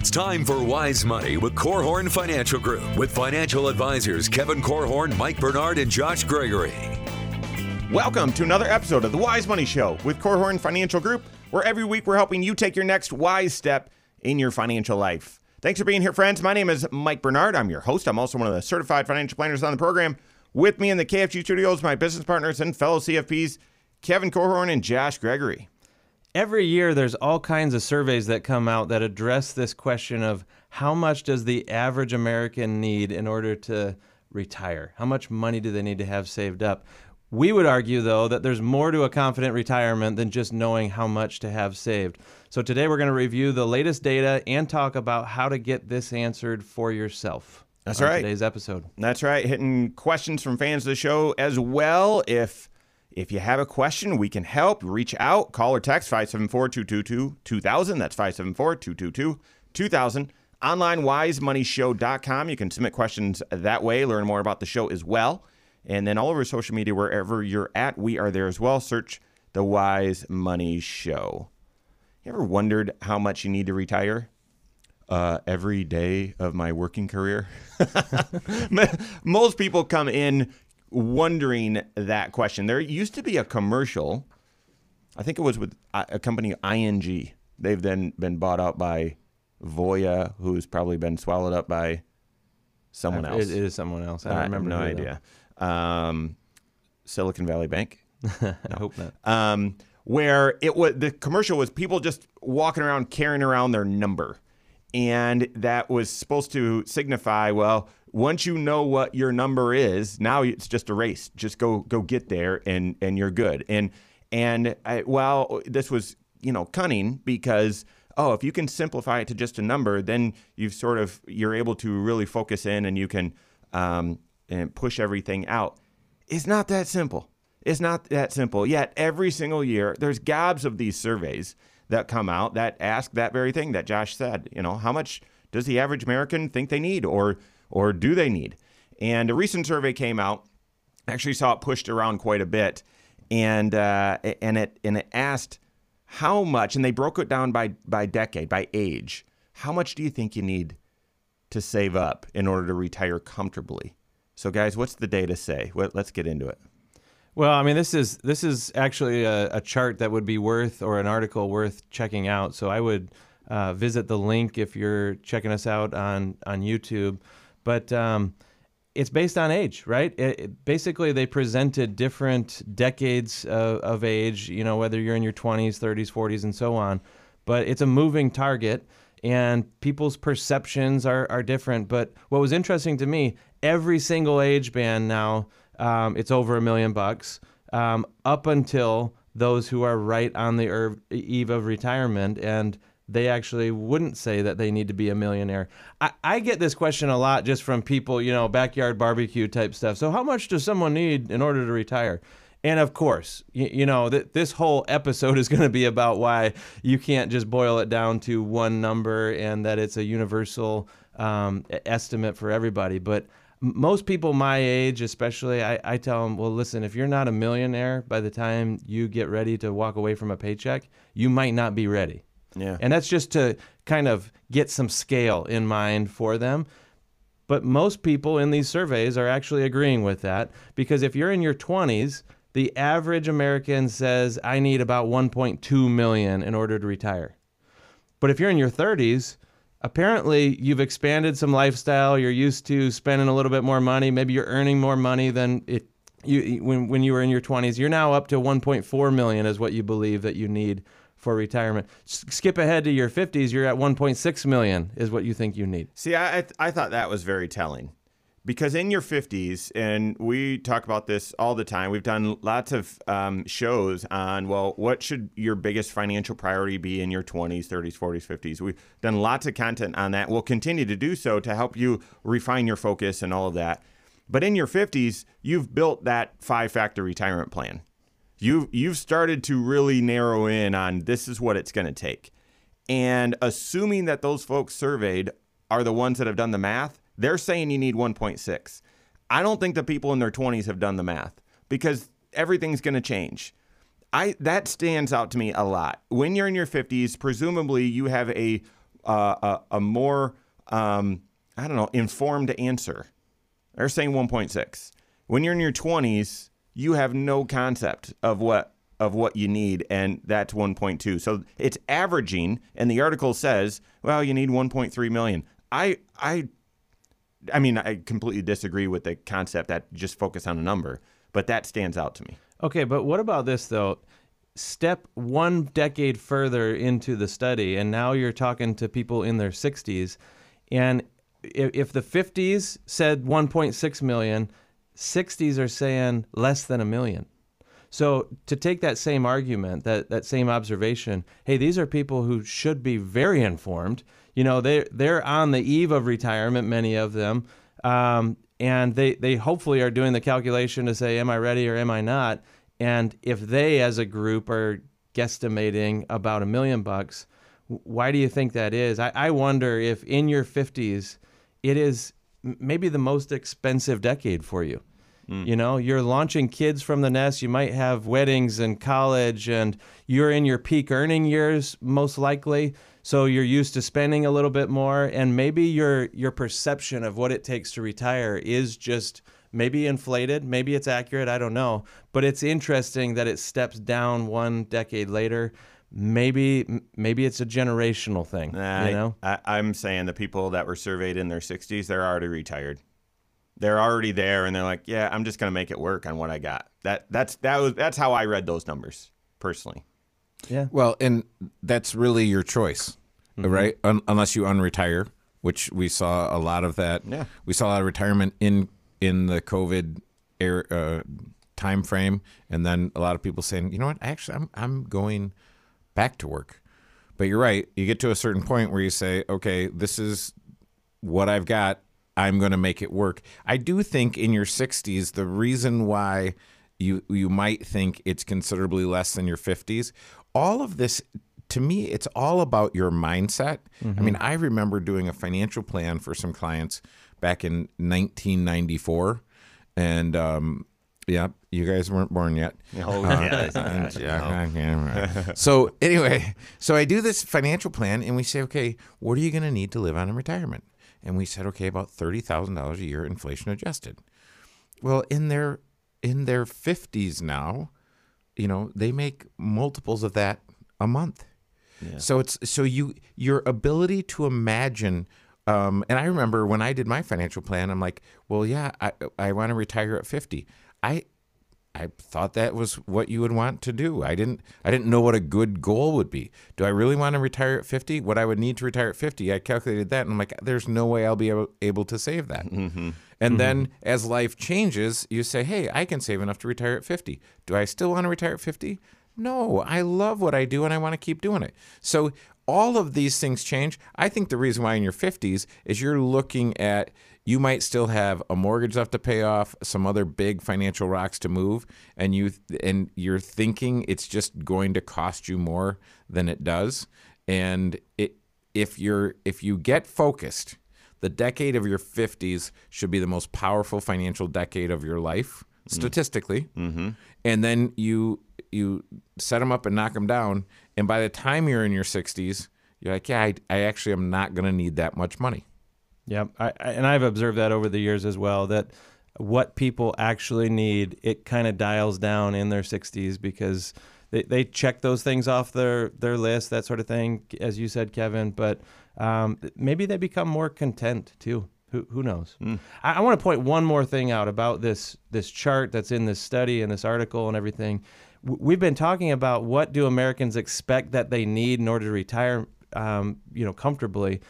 It's time for Wise Money with Korhorn Financial Group with financial advisors Kevin Korhorn, Mike Bernard, and Josh Gregory. Welcome to another episode of the Wise Money Show with Korhorn Financial Group, where every week we're helping you take your next wise step in your financial life. Thanks for being here, friends. My name is Mike Bernard. I'm your host. I'm also one of the certified financial planners on the program. With me in the KFG studios, my business partners and fellow CFPs, Kevin Korhorn and Josh Gregory every year there's all kinds of surveys that come out that address this question of how much does the average American need in order to retire? How much money do they need to have saved up? We would argue, though, that there's more to a confident retirement than just knowing how much to have saved. So today we're going to review the latest data and talk about how to get this answered for yourself. That's right. Today's episode. That's right. Hitting questions from fans of the show as well. If if you have a question, we can help. Reach out, call or text 574 222 2000. That's 574 222 2000. Online, wisemoneyshow.com. You can submit questions that way, learn more about the show as well. And then all over social media, wherever you're at, we are there as well. Search the Wise Money Show. You ever wondered how much you need to retire? Uh, every day of my working career. Most people come in wondering that question. There used to be a commercial. I think it was with a company ING. They've then been bought out by Voya, who's probably been swallowed up by someone else. It is someone else. I, I remember. no idea. Um, Silicon Valley Bank. no. I hope not. Um, where it was the commercial was people just walking around carrying around their number, and that was supposed to signify well once you know what your number is, now it's just a race. Just go go get there, and and you're good. And and I, well, this was you know cunning because oh, if you can simplify it to just a number, then you've sort of you're able to really focus in, and you can um, and push everything out. It's not that simple. It's not that simple. Yet every single year, there's gobs of these surveys that come out that ask that very thing that Josh said. You know, how much does the average American think they need, or or do they need? And a recent survey came out. Actually, saw it pushed around quite a bit, and uh, and it and it asked how much, and they broke it down by by decade, by age. How much do you think you need to save up in order to retire comfortably? So, guys, what's the data say? Well, let's get into it. Well, I mean, this is this is actually a, a, chart that would be worth or an article worth checking out. So I would uh, visit the link if you're checking us out on on YouTube. But um, it's based on age, right? It, it, basically, they presented different decades of, of age, you know, whether you're in your 20s, 30s, 40s, and so on. But it's a moving target, and people's perceptions are, are different. But what was interesting to me, every single age band now, um, it's over a million bucks, um, up until those who are right on the eve of retirement. And they actually wouldn't say that they need to be a millionaire. I, I, get this question a lot just from people, you know, backyard barbecue type stuff. So, how much does someone need in order to retire? And of course, you, you know, th- this whole episode is going to be about why you can't just boil it down to one number and that it's a universal um, estimate for everybody. But most people my age, especially, I, I tell them, well, listen, if you're not a millionaire by the time you get ready to walk away from a paycheck, you might not be ready. Yeah. And that's just to kind of get some scale in mind for them. But most people in these surveys are actually agreeing with that because if you're in your 20s, the average American says I need about 1.2 million in order to retire. But if you're in your 30s, apparently you've expanded some lifestyle, you're used to spending a little bit more money, maybe you're earning more money than it you when when you were in your 20s. You're now up to 1.4 million is what you believe that you need for retirement. Skip ahead to your 50s, you're at 1.6 million is what you think you need. See, I I, th- I thought that was very telling. Because in your 50s, and we talk about this all the time, we've done lots of um, shows on, well, what should your biggest financial priority be in your 20s, 30s, 40s, 50s? We've done lots of content on that. We'll continue to do so to help you refine your focus and all of that. But in your 50s, you've built that five factor retirement plan you've you've started to really narrow in on this is what it's going to take. And assuming that those folks surveyed are the ones that have done the math, they're saying you need 1.6. I don't think the people in their 20s have done the math because everything's going to change. I that stands out to me a lot. When you're in your 50s, presumably you have a uh, a, a more um, I don't know informed answer. They're saying 1.6. When you're in your 20s, you have no concept of what of what you need, and that's 1.2. So it's averaging, and the article says, well, you need 1.3 million. I I I mean, I completely disagree with the concept that just focus on a number, but that stands out to me. Okay, but what about this though? Step one decade further into the study, and now you're talking to people in their 60s, and if, the 50s said 1.6 million, 60s are saying less than a million. So to take that same argument, that, that same observation, hey, these are people who should be very informed. You know, they they're on the eve of retirement, many of them, um, and they they hopefully are doing the calculation to say, am I ready or am I not? And if they, as a group, are guesstimating about a million bucks, why do you think that is? I, I wonder if in your 50s, it is maybe the most expensive decade for you. Mm. You know, you're launching kids from the nest. You might have weddings and college, and you're in your peak earning years, most likely. So you're used to spending a little bit more, and maybe your your perception of what it takes to retire is just maybe inflated, maybe it's accurate. I don't know, but it's interesting that it steps down one decade later maybe maybe it's a generational thing. Nah, you know, I, am saying the people that were surveyed in their 60s, they're already retired they're already there and they're like, yeah, I'm just gonna make it work on what I got. That that's that was that's how I read those numbers personally. Yeah. Well, and that's really your choice, mm-hmm. right? Un- unless you unretire, which we saw a lot of that. Yeah. We saw a lot of retirement in in the COVID era, uh, time frame, and then a lot of people saying, you know what, actually, I'm I'm going back to work. But you're right. You get to a certain point where you say, okay, this is what I've got I'm going to make it work. I do think in your 60s, the reason why you you might think it's considerably less than your 50s, all of this to me, it's all about your mindset. Mm-hmm. I mean, I remember doing a financial plan for some clients back in 1994, and um, yeah, you guys weren't born yet. Oh, uh, yeah. yeah. so anyway, so I do this financial plan, and we say, okay, what are you going to need to live on in retirement? And we said, okay, about thirty thousand dollars a year, inflation adjusted. Well, in their in their fifties now, you know, they make multiples of that a month. Yeah. So it's so you your ability to imagine. Um, and I remember when I did my financial plan, I'm like, well, yeah, I I want to retire at 50. I I thought that was what you would want to do. I didn't I didn't know what a good goal would be. Do I really want to retire at 50? What I would need to retire at 50, I calculated that and I'm like there's no way I'll be able, able to save that. Mm-hmm. And mm-hmm. then as life changes, you say, "Hey, I can save enough to retire at 50." Do I still want to retire at 50? No, I love what I do and I want to keep doing it. So all of these things change. I think the reason why in your 50s is you're looking at you might still have a mortgage left to pay off, some other big financial rocks to move, and you and you're thinking it's just going to cost you more than it does. And it if you're if you get focused, the decade of your 50s should be the most powerful financial decade of your life mm. statistically. Mm-hmm. And then you you set them up and knock them down, and by the time you're in your 60s, you're like, yeah, I, I actually am not going to need that much money. Yeah, I, and I've observed that over the years as well. That what people actually need, it kind of dials down in their 60s because they, they check those things off their their list, that sort of thing, as you said, Kevin. But um, maybe they become more content too. Who, who knows? Mm. I, I want to point one more thing out about this this chart that's in this study and this article and everything. We've been talking about what do Americans expect that they need in order to retire, um, you know, comfortably.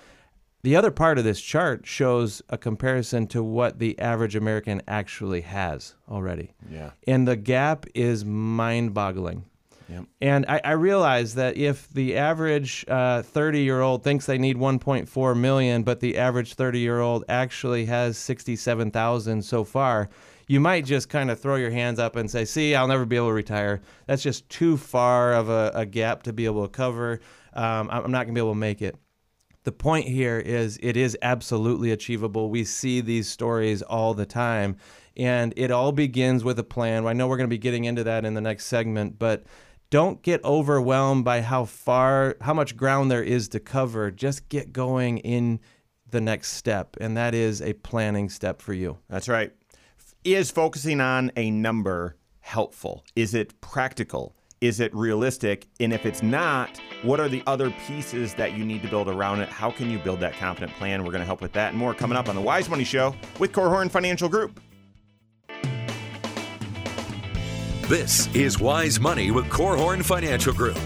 The other part of this chart shows a comparison to what the average American actually has already. Yeah. And the gap is mind boggling. Yep. And I, I realize that if the average 30 uh, year old thinks they need 1.4 million, but the average 30 year old actually has 67,000 so far, you might just kind of throw your hands up and say, see, I'll never be able to retire. That's just too far of a, a gap to be able to cover. Um, I'm not going to be able to make it the point here is it is absolutely achievable. We see these stories all the time. And it all begins with a plan. I know we're going to be getting into that in the next segment, but don't get overwhelmed by how far, how much ground there is to cover. Just get going in the next step, and that is a planning step for you. That's right. Is focusing on a number helpful? Is it practical? Is it realistic? And if it's not, what are the other pieces that you need to build around it? How can you build that confident plan? We're going to help with that and more coming up on the Wise Money Show with Korhorn Financial Group. This is Wise Money with Korhorn Financial Group.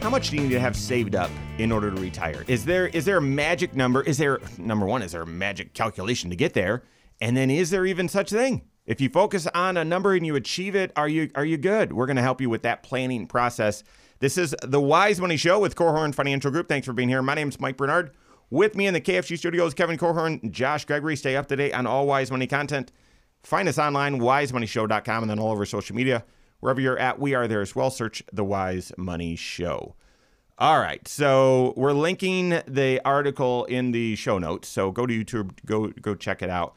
How much do you need to have saved up in order to retire? Is there is there a magic number? Is there number one? Is there a magic calculation to get there? And then is there even such thing? If you focus on a number and you achieve it, are you are you good? We're going to help you with that planning process. This is the Wise Money Show with Korhorn Financial Group. Thanks for being here. My name is Mike Bernard. With me in the KFG studios, Kevin Korhorn, Josh Gregory. Stay up to date on all Wise Money content. Find us online, wisemoneyshow.com, and then all over social media. Wherever you're at, we are there as well. Search the Wise Money Show. All right, so we're linking the article in the show notes. So go to YouTube, go go check it out.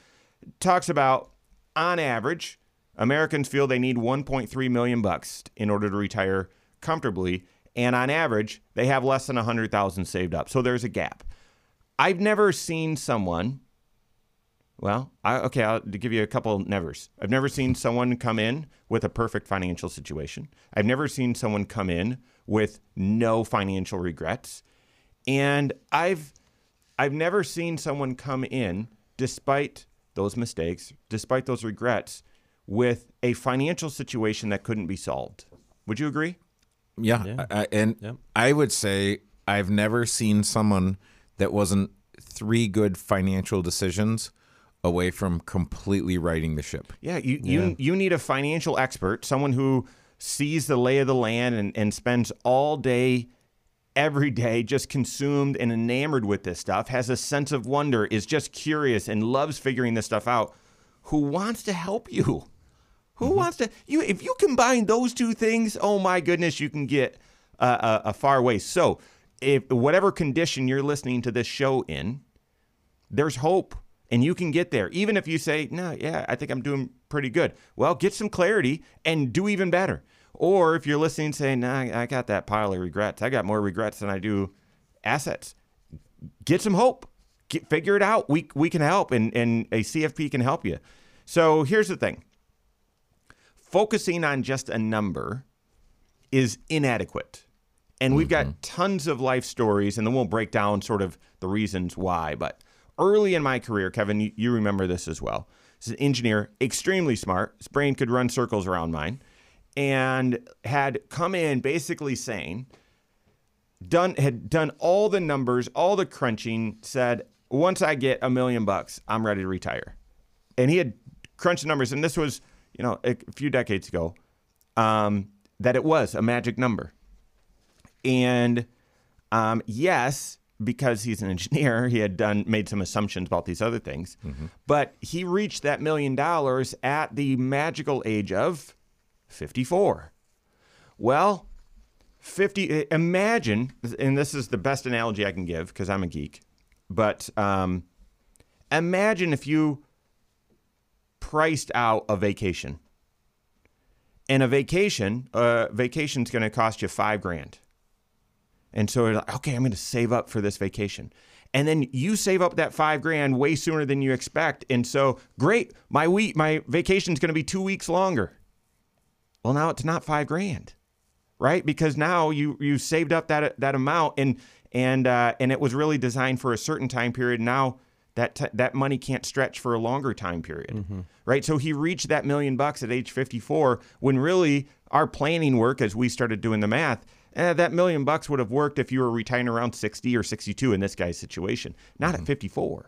Talks about on average, Americans feel they need 1.3 million bucks in order to retire comfortably, and on average, they have less than 100,000 saved up. So there's a gap. I've never seen someone. Well, I, okay, I'll give you a couple nevers. I've never seen someone come in with a perfect financial situation. I've never seen someone come in with no financial regrets, and I've I've never seen someone come in despite those mistakes, despite those regrets, with a financial situation that couldn't be solved. Would you agree? Yeah, Yeah. I, I- and Yep. I would say I've never seen someone that wasn't three good financial decisions away from completely righting the ship. Yeah, you you you need a financial expert, someone who sees the lay of the land and, and spends all day every day just consumed and enamored with this stuff, has a sense of wonder, is just curious and loves figuring this stuff out, who wants to help you. Who wants to you if you combine those two things, oh my goodness, you can get uh, a, a far way. So, if whatever condition you're listening to this show in, there's hope and you can get there. Even if you say, no, yeah, I think I'm doing pretty good. Well, get some clarity and do even better. Or if you're listening saying, nah, I got that pile of regrets. I got more regrets than I do assets. Get some hope. Get, figure it out. We, we can help and, and a CFP can help you. So here's the thing. Focusing on just a number is inadequate. And we've got mm-hmm. tons of life stories, and then we'll break down sort of the reasons why. But early in my career, Kevin, you, you remember this as well. This is an engineer, extremely smart. His brain could run circles around mine, and had come in basically saying, done had done all the numbers, all the crunching, said, once I get a million bucks, I'm ready to retire. And he had crunched the numbers, and this was, you know, a few decades ago, um, that it was a magic number. And um, yes, because he's an engineer, he had done made some assumptions about these other things. But he reached that million dollars at the magical age of 54. Well, 50 imagine and this is the best analogy I can give because I'm a geek. But um, imagine if you priced out a vacation. And a vacation, a uh, vacation's going to cost you five grand. And so you're like, okay, I'm going to save up for this vacation. And then you save up that five grand way sooner than you expect. And so, great, my week, my vacation's going to be two weeks longer. Well, now it's not five grand, right? Because now you you saved up that that amount, and and uh, and it was really designed for a certain time period. Now that t- that money can't stretch for a longer time period, right? So he reached that million bucks at age 54 when really our planning work, as we started doing the math, eh, that million bucks would have worked if you were retiring around 60 or 62 in this guy's situation, not at 54.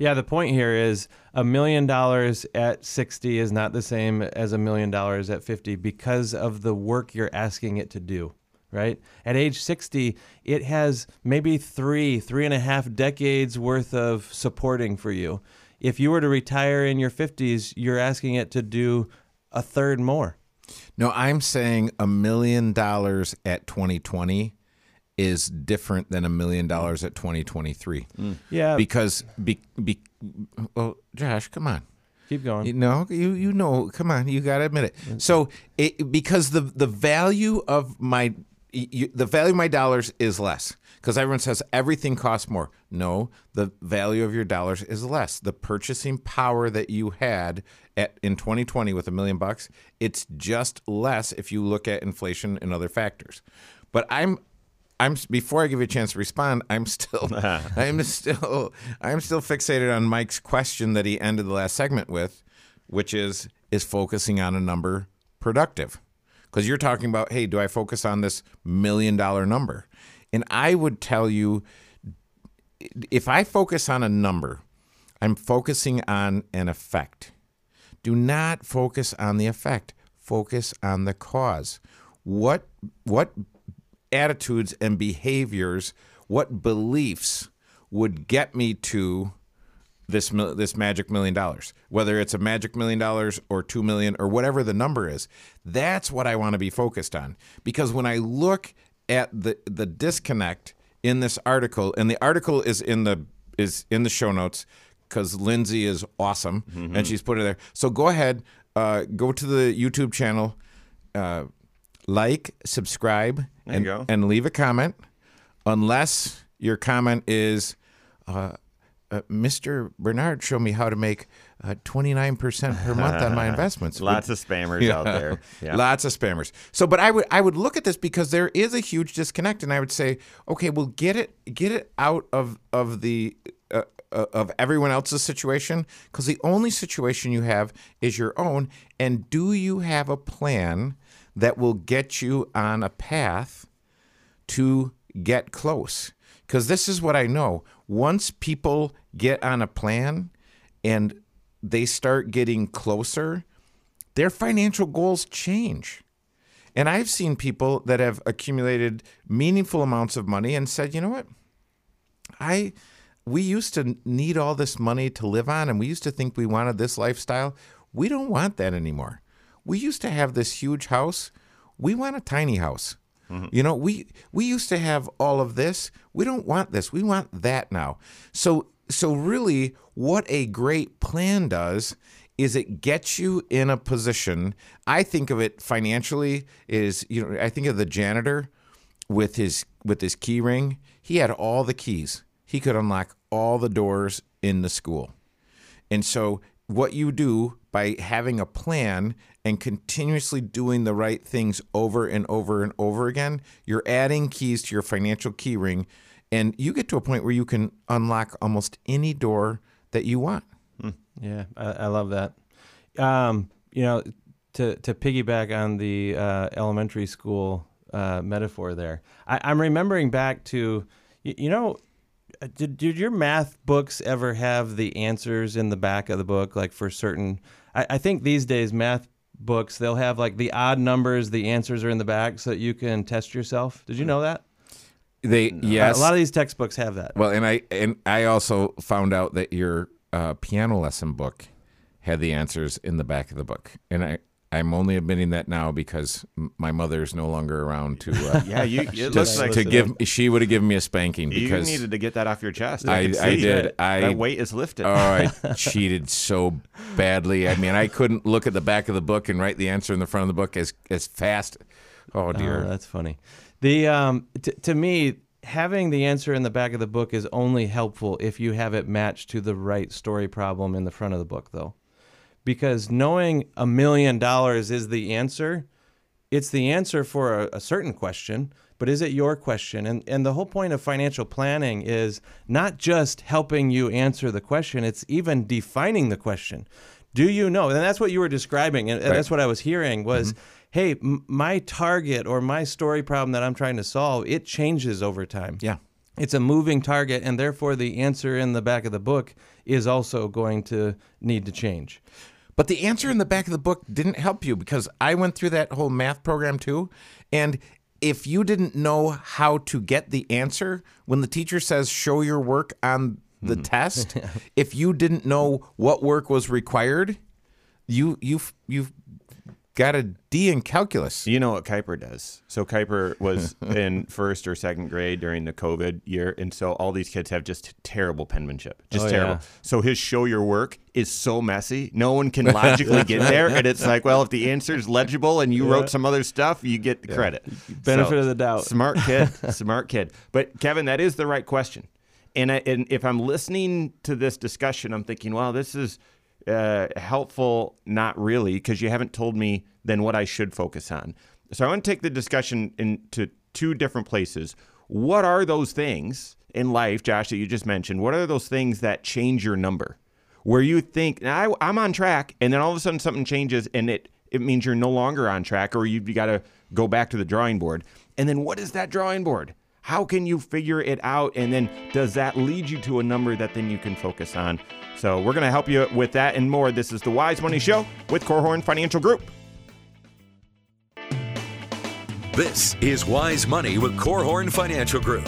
Yeah, the point here is a million dollars at 60 is not the same as a million dollars at 50 because of the work you're asking it to do, right? At age 60, it has maybe three, three and a half decades worth of supporting for you. If you were to retire in your 50s, you're asking it to do a third more. No, I'm saying a million dollars at 2020 is different than a million dollars at 2023. Mm. Yeah. Because, be, be, well, Josh, come on. Keep going. You know, you you know, come on, you got to admit it. Mm. So, it, because the the value of my you, the value of my dollars is less because everyone says everything costs more. No, the value of your dollars is less. The purchasing power that you had at in 2020 with a million bucks, it's just less if you look at inflation and other factors. But I'm I'm before I give you a chance to respond. I'm still, I'm still, I'm still fixated on Mike's question that he ended the last segment with, which is is focusing on a number productive? Because you're talking about, hey, do I focus on this million dollar number? And I would tell you, if I focus on a number, I'm focusing on an effect. Do not focus on the effect. Focus on the cause. What what attitudes and behaviors, what beliefs would get me to this this magic million dollars, whether it's a magic million dollars or two million or whatever the number is. That's what I want to be focused on because when I look at the the disconnect in this article, and the article is in the is in the show notes because Lindsay is awesome Mm-hmm. and she's put it there. So go ahead, uh, go to the YouTube channel. Uh, like, subscribe, and, and leave a comment. Unless your comment is, uh, uh, Mr. Bernard showed me how to make uh, 29% per month on my investments. Lots of spammers out there. Yeah. Lots of spammers. So, but I would I would look at this because there is a huge disconnect, and I would say, okay, well, get it get it out of of the uh, uh, of everyone else's situation because the only situation you have is your own. And do you have a plan that will get you on a path to get close? Because this is what I know. Once people get on a plan and they start getting closer, their financial goals change. And I've seen people that have accumulated meaningful amounts of money and said, you know what? I we used to need all this money to live on and we used to think we wanted this lifestyle. We don't want that anymore. We used to have this huge house. We want a tiny house. Mm-hmm. You know, we we used to have all of this. We don't want this. We want that now. So so really what a great plan does is it gets you in a position. I think of it financially is, you know, I think of the janitor with his with his key ring. He had all the keys. He could unlock all the doors in the school. And so, what you do by having a plan and continuously doing the right things over and over and over again, you're adding keys to your financial key ring, and you get to a point where you can unlock almost any door that you want. Yeah, I, I love that. Um, you know, to to piggyback on the uh, elementary school uh, metaphor there, I, I'm remembering back to, you, you know, uh, did did your math books ever have the answers in the back of the book, like for certain? I, I think these days math books they'll have like the odd numbers, the answers are in the back, so that you can test yourself. Did you know that? They yes, A lot of these textbooks have that. Well, and I and I also found out that your uh, piano lesson book had the answers in the back of the book, and I I'm only admitting that now because my mother is no longer around to uh, Yeah, you. It to, looks like to give. She would have given me a spanking because you needed to get that off your chest. I- can I did. that- I- that weight is lifted. oh, I cheated so badly. I mean, I couldn't look at the back of the book and write the answer in the front of the book as as fast. Oh dear. Oh, that's funny. The um, t- to me, having the answer in the back of the book is only helpful if you have it matched to the right story problem in the front of the book, though, because knowing a million dollars is the answer, it's the answer for a, a certain question. But is it your question? And and the whole point of financial planning is not just helping you answer the question; it's even defining the question. Do you know? And that's what you were describing, and, and that's what I was hearing was, mm-hmm. hey, m- my target or my story problem that I'm trying to solve, it changes over time. yeah. It's a moving target, and therefore the answer in the back of the book is also going to need to change. But the answer in the back of the book didn't help you because I went through that whole math program too. And if you didn't know how to get the answer, when the teacher says, show your work on the hmm. test, if you didn't know what work was required, you, you, you got a D in calculus. You know what Kuiper does. So Kuiper was in first or second grade during the COVID year, and so all these kids have just terrible penmanship, just Oh, terrible. yeah. So his show your work is so messy, no one can logically get there, and it's like, well, if the answer is legible and you wrote some other stuff, you get the credit. Benefit of the doubt. Smart kid, smart kid. But Kevin, that is the right question. And, I, and if I'm listening to this discussion, I'm thinking, well, this is uh, helpful, not really, because you haven't told me then what I should focus on. So I want to take the discussion into two different places. What are those things in life, Josh, that you just mentioned? What are those things that change your number? Where you think I, I'm on track, and then all of a sudden something changes, and it it means you're no longer on track, or you've got to go back to the drawing board. And then what is that drawing board? How can you figure it out? And then does that lead you to a number that then you can focus on? So we're going to help you with that and more. This is the Wise Money Show with Korhorn Financial Group. This is Wise Money with Korhorn Financial Group.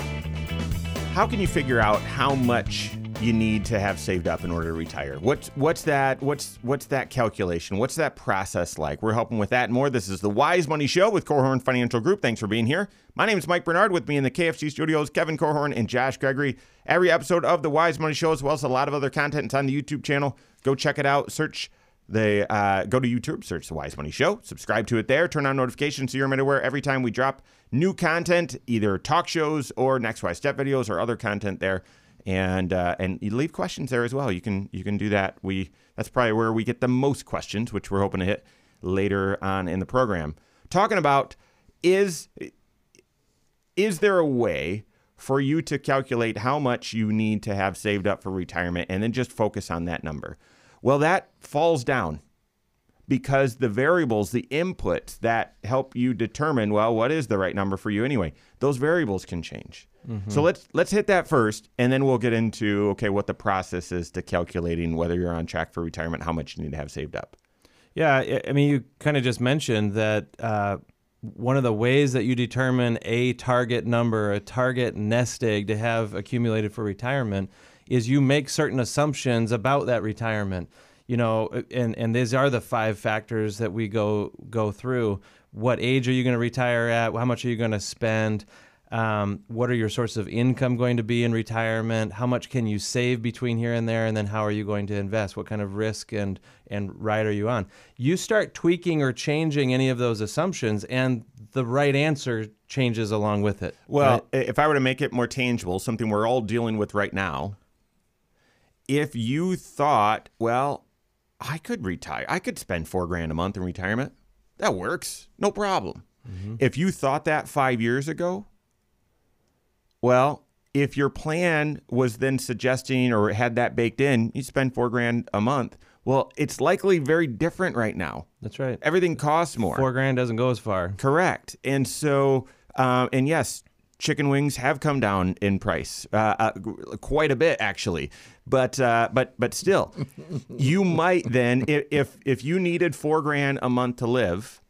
How can you figure out how much you need to have saved up in order to retire? What's what's that what's what's that calculation? What's that process like? We're helping with that and more. This is the Wise Money Show with Korhorn Financial Group. Thanks for being here. My name is Mike Bernard. With me in the KFG studios, Kevin Korhorn and Josh Gregory. Every episode of the Wise Money Show, as well as a lot of other content, it's on the YouTube channel. Go check it out. Search the uh, go to YouTube, search the Wise Money Show, subscribe to it there, turn on notifications so you're made aware every time we drop new content, either talk shows or next wise step videos or other content there. And uh, and you leave questions there as well. You can you can do that. We that's probably where we get the most questions, which we're hoping to hit later on in the program. Talking about is is there a way for you to calculate how much you need to have saved up for retirement and then just focus on that number? Well, that falls down because the variables, the inputs that help you determine, well, what is the right number for you anyway? Those variables can change. So let's let's hit that first and then we'll get into okay, what the process is to calculating whether you're on track for retirement, how much you need to have saved up. Yeah, I- I mean, you kind of just mentioned that uh, one of the ways that you determine a target number, a target nest egg to have accumulated for retirement, is you make certain assumptions about that retirement. You know, and and these are the five factors that we go go through. What age are you going to retire at? How much are you going to spend? Um, what are your sources of income going to be in retirement? How much can you save between here and there? And then how are you going to invest? What kind of risk and, and ride are you on? You start tweaking or changing any of those assumptions, and the right answer changes along with it. Well, if I were to make it more tangible, something we're all dealing with right now, if you thought, well, I could retire, I could spend four grand a month in retirement, that works, no problem. If you thought that five years ago, well, if your plan was then suggesting or had that baked in, you spend four grand a month. Well, it's likely very different right now. That's right. Everything costs more. Four grand doesn't go as far. Correct. And so, um, and yes, chicken wings have come down in price uh, uh, quite a bit, actually. But uh, but but still, you might then if, if if you needed four grand a month to live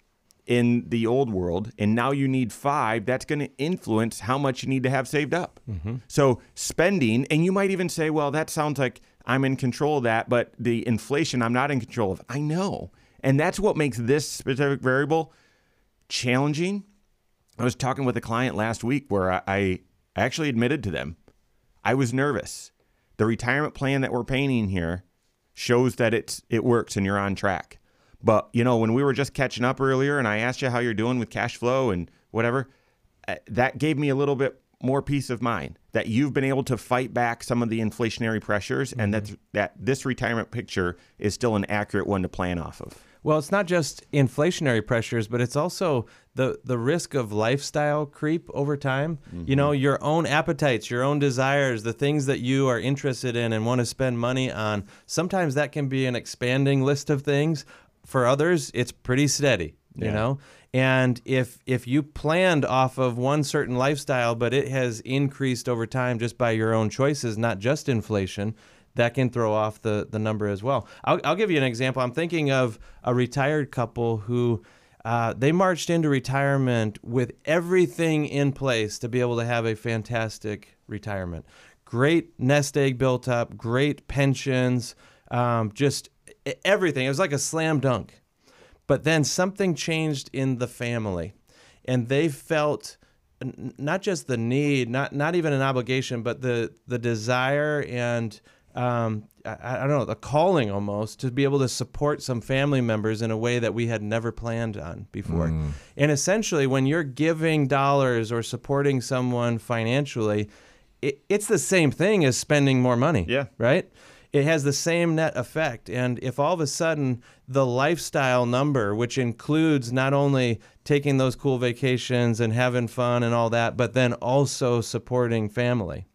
in the old world, and now you need five, that's going to influence how much you need to have saved up. So spending, and you might even say, well, that sounds like I'm in control of that, but the inflation I'm not in control of. I know. And that's what makes this specific variable challenging. I was talking with a client last week where I, I actually admitted to them I was nervous. The retirement plan that we're painting here shows that it's it works and you're on track. But you know, when we were just catching up earlier, and I asked you how you're doing with cash flow and whatever, uh, that gave me a little bit more peace of mind that you've been able to fight back some of the inflationary pressures, and that that this retirement picture is still an accurate one to plan off of. Well, it's not just inflationary pressures, but it's also the the risk of lifestyle creep over time. You know, mm-hmm. your own appetites, your own desires, the things that you are interested in and want to spend money on. Sometimes that can be an expanding list of things. For others, it's pretty steady, you know? And if if you planned off of one certain lifestyle, but it has increased over time just by your own choices, not just inflation, that can throw off the, the number as well. I'll, I'll give you an example. I'm thinking of a retired couple who uh, they marched into retirement with everything in place to be able to have a fantastic retirement. Great nest egg built up, great pensions, um, just everything. It was like a slam dunk. But then something changed in the family, and they felt not just the need, not not even an obligation, but the the desire and um, I, I don't know the calling almost to be able to support some family members in a way that we had never planned on before. And essentially, when you're giving dollars or supporting someone financially, it, it's the same thing as spending more money. Yeah. Right. It has the same net effect. And if all of a sudden the lifestyle number, which includes not only taking those cool vacations and having fun and all that, but then also supporting family,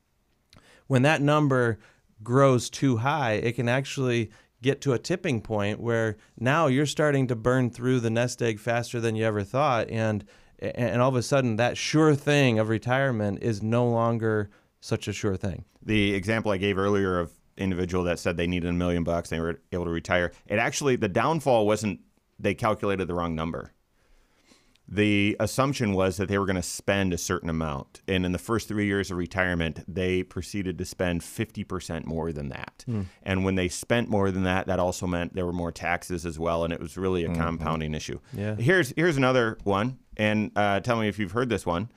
when that number grows too high, it can actually get to a tipping point where now you're starting to burn through the nest egg faster than you ever thought. And and all of a sudden that sure thing of retirement is no longer such a sure thing. the example I gave earlier of individual that said they needed a million bucks, they were able to retire. It actually the downfall wasn't they calculated the wrong number. The assumption was that they were going to spend a certain amount, and in the first three years of retirement, they proceeded to spend fifty percent more than that. And when they spent more than that, that also meant there were more taxes as well, and it was really a compounding issue. Yeah. Here's here's another one, and uh, tell me if you've heard this one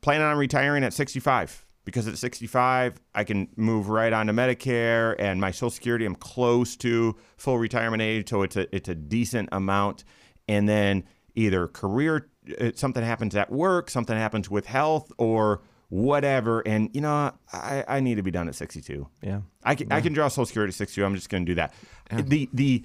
planning on retiring at 65 because at 65 I can move right on to Medicare and my Social Security I'm close to full retirement age, so it's a it's a decent amount. And then either career uh, something happens at work, something happens with health, or whatever. And you know I, I need to be done at 62. Yeah. I can, I can draw Social Security at 62. I'm just going to do that. The the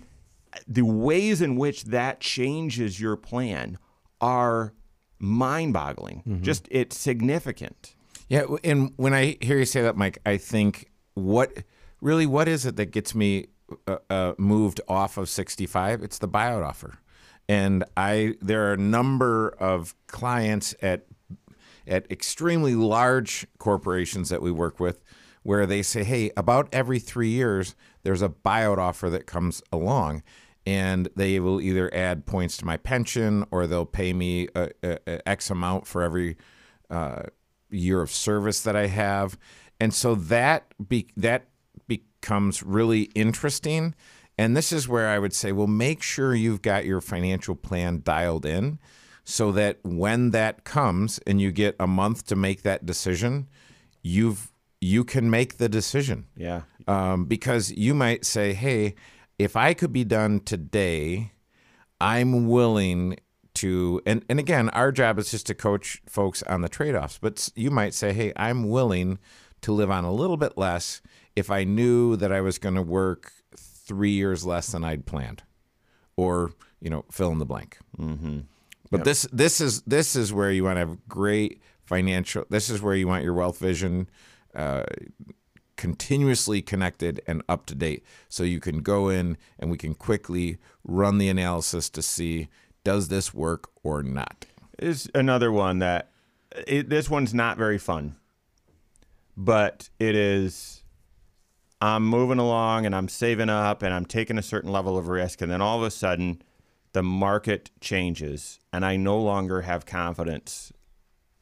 the ways in which that changes your plan are mind-boggling. Just it's significant. Yeah, and when I hear you say that, Mike, I think what really what is it that gets me uh, uh, moved off of 65? It's the buyout offer, and I there are a number of clients at at extremely large corporations that we work with where they say, hey, about every three years, there's a buyout offer that comes along. And they will either add points to my pension or they'll pay me a, a, a X amount for every uh, year of service that I have. And so that be, that becomes really interesting. And this is where I would say, well, make sure you've got your financial plan dialed in so that when that comes and you get a month to make that decision, you've you can make the decision. Yeah. Um, because you might say, hey, if I could be done today, I'm willing to, and, and again, our job is just to coach folks on the trade offs, but you might say, hey, I'm willing to live on a little bit less if I knew that I was going to work three years less than I'd planned, or, you know, fill in the blank. Mm-hmm. But this this is this is where you want to have great financial. This is where you want your wealth vision uh, continuously connected and up to date, so you can go in and we can quickly run the analysis to see does this work or not. is another one that it, this one's not very fun, but it is. I'm moving along and I'm saving up and I'm taking a certain level of risk, and then all of a sudden, the market changes, and I no longer have confidence,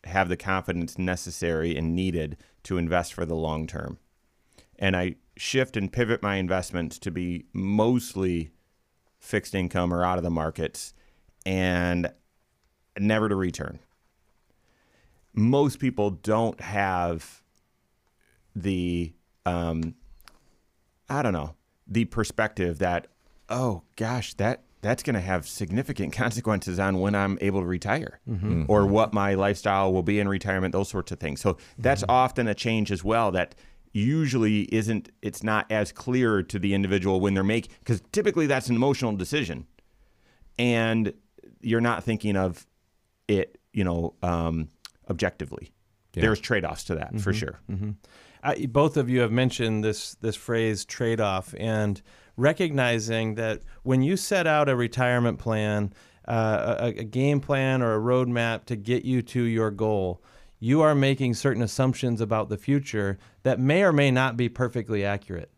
have the confidence necessary and needed to invest for the long term, and I shift and pivot my investments to be mostly fixed income or out of the markets, and never to return. Most people don't have the, um, I don't know, the perspective that, oh gosh, that that's going to have significant consequences on when I'm able to retire mm-hmm. or mm-hmm. what my lifestyle will be in retirement, those sorts of things. So that's mm-hmm. often a change as well that usually isn't, it's not as clear to the individual when they're making, because typically that's an emotional decision and you're not thinking of it, you know, um, objectively. There's trade-offs to that for sure. I, both of you have mentioned this this phrase trade off and recognizing that when you set out a retirement plan, uh, a, a game plan or a roadmap to get you to your goal, you are making certain assumptions about the future that may or may not be perfectly accurate.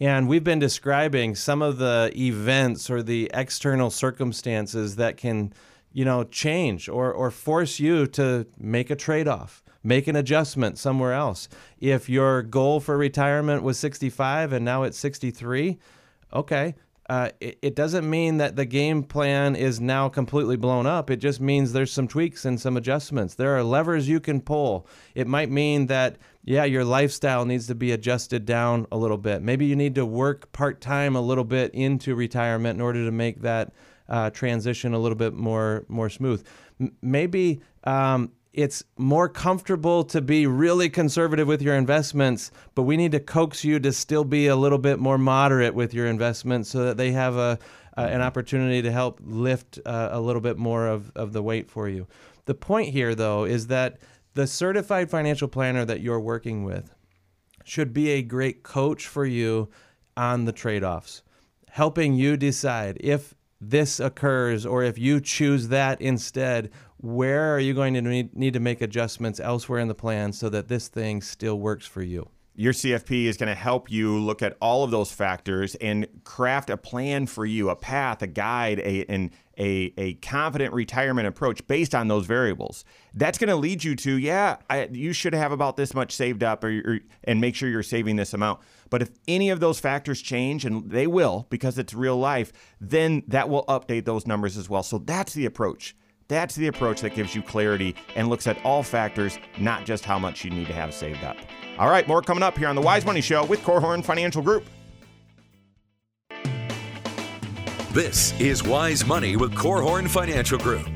And we've been describing some of the events or the external circumstances that can, you know, change or, or force you to make a trade off, make an adjustment somewhere else. If your goal for retirement was 65 and now it's 63, okay, uh, it, it doesn't mean that the game plan is now completely blown up. It just means there's some tweaks and some adjustments. There are levers you can pull. It might mean that, yeah, your lifestyle needs to be adjusted down a little bit. Maybe you need to work part time a little bit into retirement in order to make that uh, transition a little bit more more smooth. M- maybe um, it's more comfortable to be really conservative with your investments, but we need to coax you to still be a little bit more moderate with your investments so that they have a, an opportunity to help lift uh, a little bit more of, of the weight for you. The point here, though, is that the certified financial planner that you're working with should be a great coach for you on the trade offs, helping you decide if this occurs or if you choose that instead, where are you going to need, need to make adjustments elsewhere in the plan so that this thing still works for you? Your CFP is going to help you look at all of those factors and craft a plan for you, a path, a guide, a, a, a confident retirement approach based on those variables. That's going to lead you to, yeah, I, you should have about this much saved up or, or, and make sure you're saving this amount. But if any of those factors change, and they will because it's real life, then that will update those numbers as well. So that's the approach. That's the approach that gives you clarity and looks at all factors, not just how much you need to have saved up. All right, more coming up here on the Wise Money Show with Korhorn Financial Group. This is Wise Money with Korhorn Financial Group.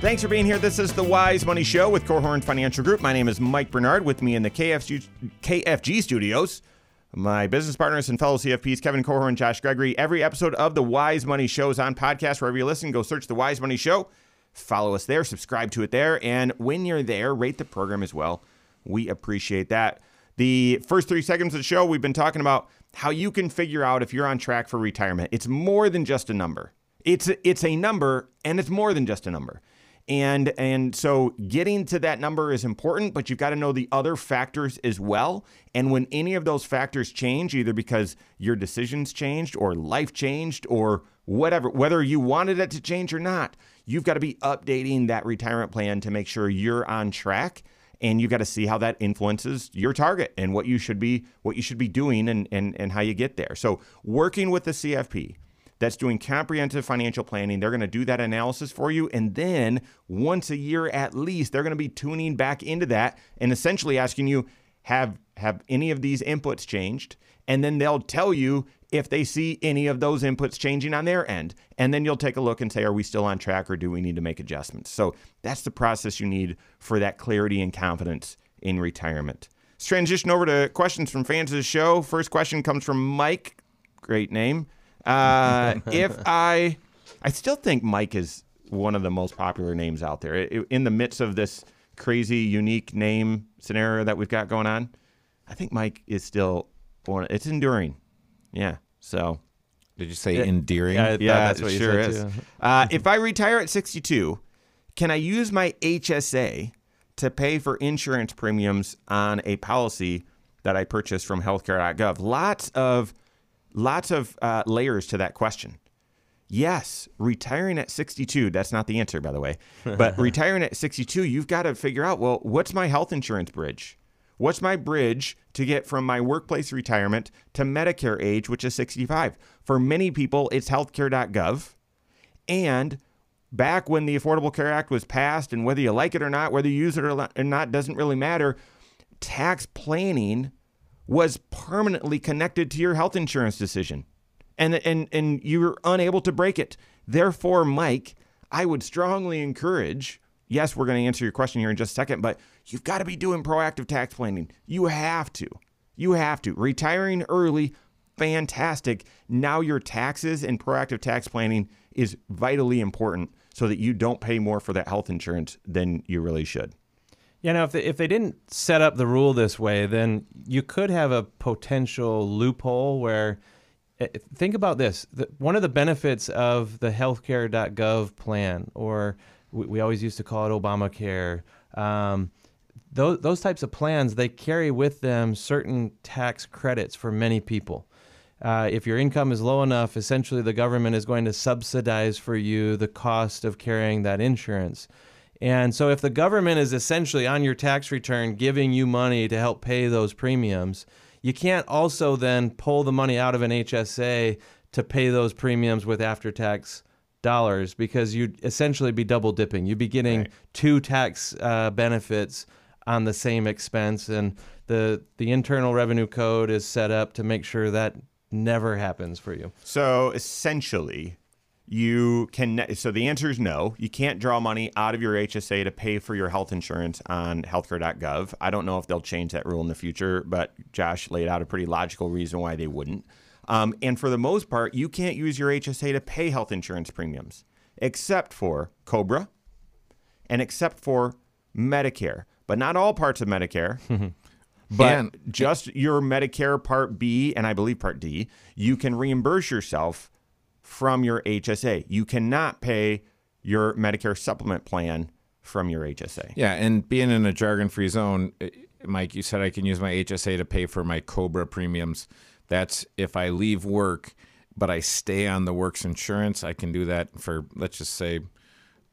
Thanks for being here. This is the Wise Money Show with Korhorn Financial Group. My name is Mike Bernard. With me in the KFG, KFG studios, my business partners and fellow CFPs, Kevin Korhorn, Josh Gregory. Every episode of the Wise Money Show is on podcast. Wherever you listen, go search the Wise Money Show. Follow us there, subscribe to it there, and when you're there, rate the program as well. We appreciate that. The first three seconds of the show, we've been talking about how you can figure out if you're on track for retirement. It's more than just a number. It's a, it's a number, and it's more than just a number. And and so getting to that number is important, but you've got to know the other factors as well. And when any of those factors change, either because your decisions changed or life changed or whatever, whether you wanted it to change or not, you've got to be updating that retirement plan to make sure you're on track and you've got to see how that influences your target and what you should be what you should be doing and and, and how you get there. So working with the CFP that's doing comprehensive financial planning, they're going to do that analysis for you and then once a year at least they're going to be tuning back into that and essentially asking you have have any of these inputs changed? And then they'll tell you if they see any of those inputs changing on their end. And then you'll take a look and say, are we still on track or do we need to make adjustments? So that's the process you need for that clarity and confidence in retirement. Let's transition over to questions from fans of the show. First question comes from Mike. Great name. Uh, if I, I still think Mike is one of the most popular names out there. In the midst of this crazy, unique name scenario that we've got going on, I think Mike is still one. It's enduring. Yeah. So. Did you say endearing? Yeah, Yeah, that's what it you sure said is. too. Uh, if I retire at 62, can I use my HSA to pay for insurance premiums on a policy that I purchased from healthcare.gov? Lots of lots of uh, layers to that question. Yes, retiring at 62, that's not the answer, by the way. But retiring at 62, you've got to figure out well, what's my health insurance bridge? What's my bridge to get from my workplace retirement to Medicare age, which is 65? For many people, it's healthcare.gov. And back when the Affordable Care Act was passed, and whether you like it or not, whether you use it or not, doesn't really matter. Tax planning was permanently connected to your health insurance decision. And, and, and you were unable to break it. Therefore, Mike, I would strongly encourage yes, we're going to answer your question here in just a second, but you've got to be doing proactive tax planning. You have to. You have to. Retiring early, fantastic. Now your taxes and proactive tax planning is vitally important so that you don't pay more for that health insurance than you really should. Yeah, now if they, if they didn't set up the rule this way, then you could have a potential loophole where. eh, Think about this. One of the benefits of the healthcare.gov plan, or we, we always used to call it Obamacare, um, those, those types of plans, they carry with them certain tax credits for many people. Uh, if your income is low enough, essentially the government is going to subsidize for you the cost of carrying that insurance. And so, if the government is essentially on your tax return giving you money to help pay those premiums, you can't also then pull the money out of an HSA to pay those premiums with after tax dollars because you'd essentially be double dipping. You'd be getting two tax uh, benefits on the same expense, and the the Internal Revenue Code is set up to make sure that never happens for you. So essentially, you can. So the answer is no. You can't draw money out of your HSA to pay for your health insurance on healthcare.gov. I don't know if they'll change that rule in the future, but Josh laid out a pretty logical reason why they wouldn't. Um, and for the most part, you can't use your HSA to pay health insurance premiums, except for Cobra and except for Medicare, but not all parts of Medicare. But And- just your Medicare Part B and I believe Part D, you can reimburse yourself from your HSA. You cannot pay your Medicare supplement plan from your HSA. Yeah, and being in a jargon-free zone, eh, Mike, you said I can use my HSA to pay for my Cobra premiums. That's if I leave work, but I stay on the works insurance. I can do that for let's just say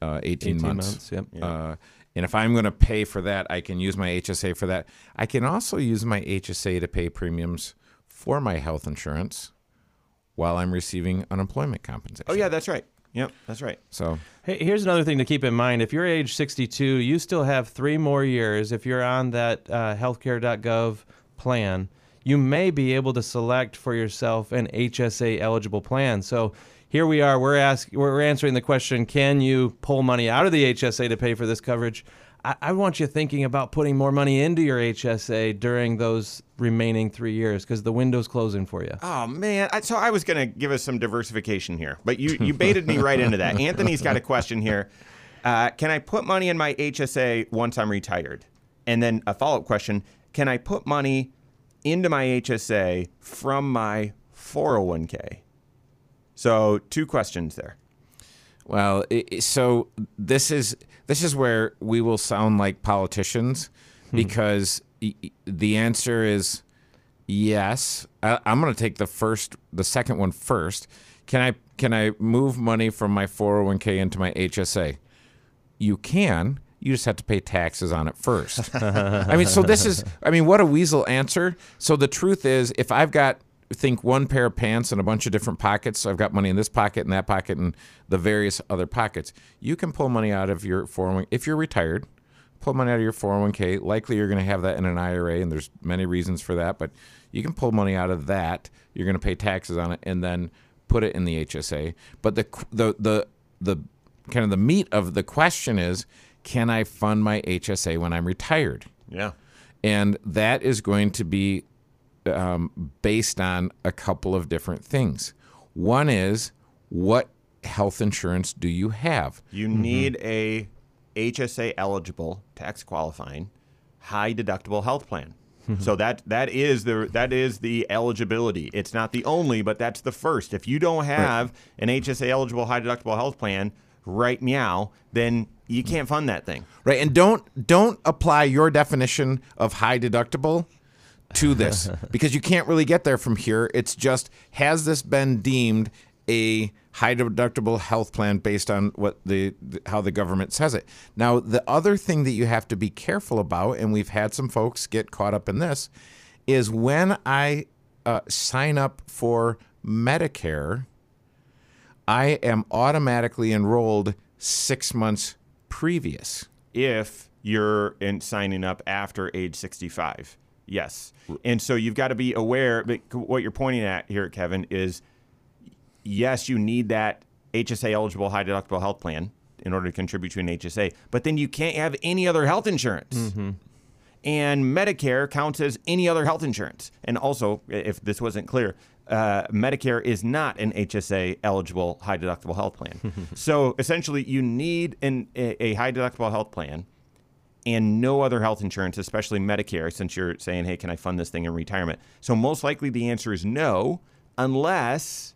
uh, 18, 18 months. months, yep. Uh, and if I'm going to pay for that, I can use my HSA for that. I can also use my HSA to pay premiums for my health insurance while I'm receiving unemployment compensation. Oh yeah, that's right. Yep, that's right. So Hey, here's another thing to keep in mind. If you're age 62, you still have three more years. If you're on that uh, healthcare.gov plan, you may be able to select for yourself an HSA eligible plan. So here we are. We're asking, we're answering the question: Can you pull money out of the HSA to pay for this coverage? I, I want you thinking about putting more money into your HSA during those remaining three years because the window's closing for you. Oh man, I, so I was gonna give us some diversification here, but you you baited me right into that. Anthony's got a question here. Uh, can I put money in my HSA once I'm retired? And then a follow up question: Can I put money into my HSA from my 401k? So two questions there. Well, so this is this is where we will sound like politicians hmm. because y- y- the answer is yes. I, I'm going to take the first, the second one first. Can I can I move money from my 401k into my HSA? You can. You just have to pay taxes on it first. I mean, so this is, I mean, what a weasel answer. So the truth is, if I've got, think one pair of pants and a bunch of different pockets, I've got money in this pocket and that pocket and the various other pockets, you can pull money out of your 401, if you're retired, pull money out of your 401k. Likely you're going to have that in an IRA, and there's many reasons for that, but you can pull money out of that. You're going to pay taxes on it and then put it in the HSA. But the, the, the, the, kind of the meat of the question is, can I fund my HSA when I'm retired? Yeah. And that is going to be um, based on a couple of different things. One is what health insurance do you have? You mm-hmm. need a HSA eligible, tax qualifying, high deductible health plan. Mm-hmm. so that that is the that is the eligibility. It's not the only, but that's the first. If you don't have an HSA eligible high deductible health plan, right meow, then you mm. can't fund that thing. Right? And don't don't apply your definition of high deductible to this because you can't really get there from here. It's just has this been deemed a high deductible health plan based on what the how the government says it. Now, the other thing that you have to be careful about and we've had some folks get caught up in this is when I uh, sign up for Medicare, I am automatically enrolled 6 months previous. if you're in signing up after age 65. Yes. And so you've got to be aware that what you're pointing at here, Kevin, is yes, you need that HSA eligible high deductible health plan in order to contribute to an HSA, but then you can't have any other health insurance. And Medicare counts as any other health insurance. And also, if this wasn't clear, uh, Medicare is not an HSA eligible high deductible health plan. so essentially, you need an, a, a high deductible health plan and no other health insurance, especially Medicare, since you're saying, hey, can I fund this thing in retirement? So most likely the answer is no, unless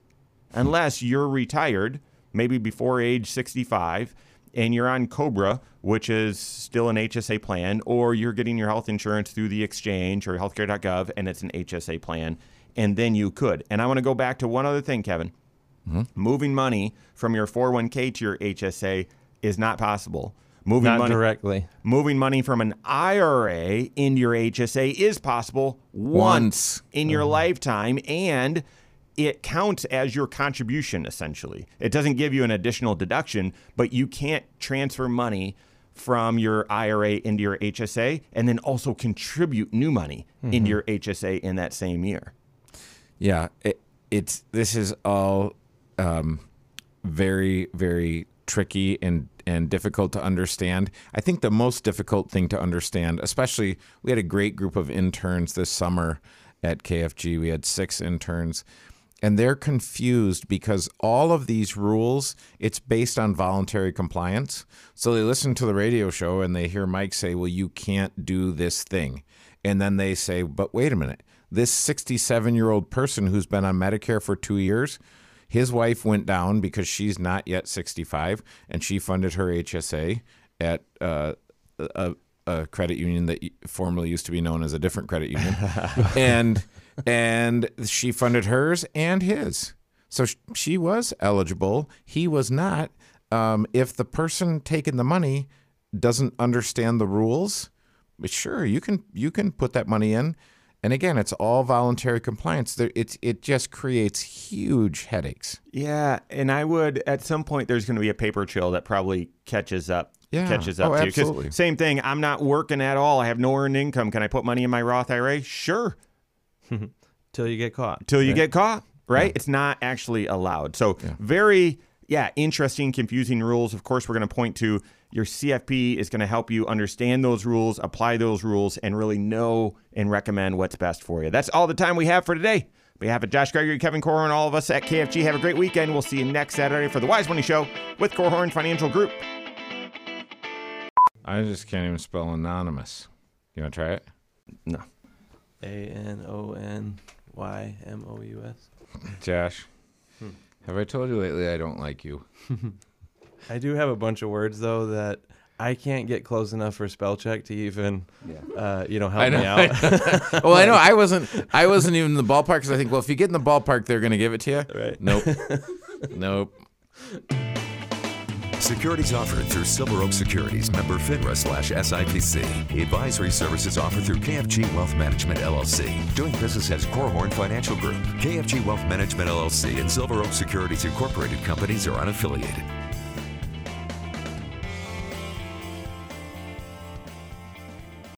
unless you're retired, maybe before age 65, and you're on Cobra, which is still an HSA plan, or you're getting your health insurance through the exchange or healthcare.gov, and it's an HSA plan, and then you could. And I want to go back to one other thing, Kevin. Mm-hmm. Moving money from your 401k to your HSA is not possible. Moving Not money directly. moving money from an IRA into your HSA is possible once, Once. in your lifetime. And it counts as your contribution essentially. It doesn't give you an additional deduction, but you can't transfer money from your IRA into your HSA and then also contribute new money into your HSA in that same year. Yeah, it, it's this is all um, very very tricky and and difficult to understand. I think the most difficult thing to understand, especially we had a great group of interns this summer at KFG. We had six interns. And they're confused because all of these rules, it's based on voluntary compliance. So they listen to the radio show and they hear Mike say, Well, you can't do this thing. And then they say, But wait a minute, this 67 year old person who's been on Medicare for two years, his wife went down because she's not yet 65 and she funded her HSA at uh, a, a credit union that formerly used to be known as a different credit union. and and she funded hers and his. So she was eligible. He was not. Um, if the person taking the money doesn't understand the rules, sure, you can you can put that money in. And again, it's all voluntary compliance. There, it's it just creates huge headaches. Yeah, and I would at some point there's going to be a paper trail that probably catches up. Yeah. Catches oh, up Oh, to you. 'Cause absolutely. Same thing. I'm not working at all. I have no earned income. Can I put money in my Roth IRA? Sure. Till you get caught. Till you right? get caught, right? It's not actually allowed. So very, yeah, interesting, confusing rules. Of course, we're going to point to your CFP is going to help you understand those rules, apply those rules, and really know and recommend what's best for you. That's all the time we have for today. On behalf of Josh Gregory, Kevin Korhorn, all of us at KFG, have a great weekend. We'll see you next Saturday for the Wise Money Show with Korhorn Financial Group. I just can't even spell anonymous. You want to try it? No. A N O N Y M O U S. Josh, hmm. have I told you lately I don't like you? I do have a bunch of words though that I can't get close enough for spell check to even, uh, you know, help know. me out. well, I know I wasn't. I wasn't even in the ballpark because I think, well, if you get in the ballpark, they're going to give it to you. Right. Nope. nope. Securities offered through Silver Oak Securities, member FINRA slash SIPC. Advisory services offered through KFG Wealth Management LLC. Doing business as Korhorn Financial Group. KFG Wealth Management LLC and Silver Oak Securities Incorporated companies are unaffiliated.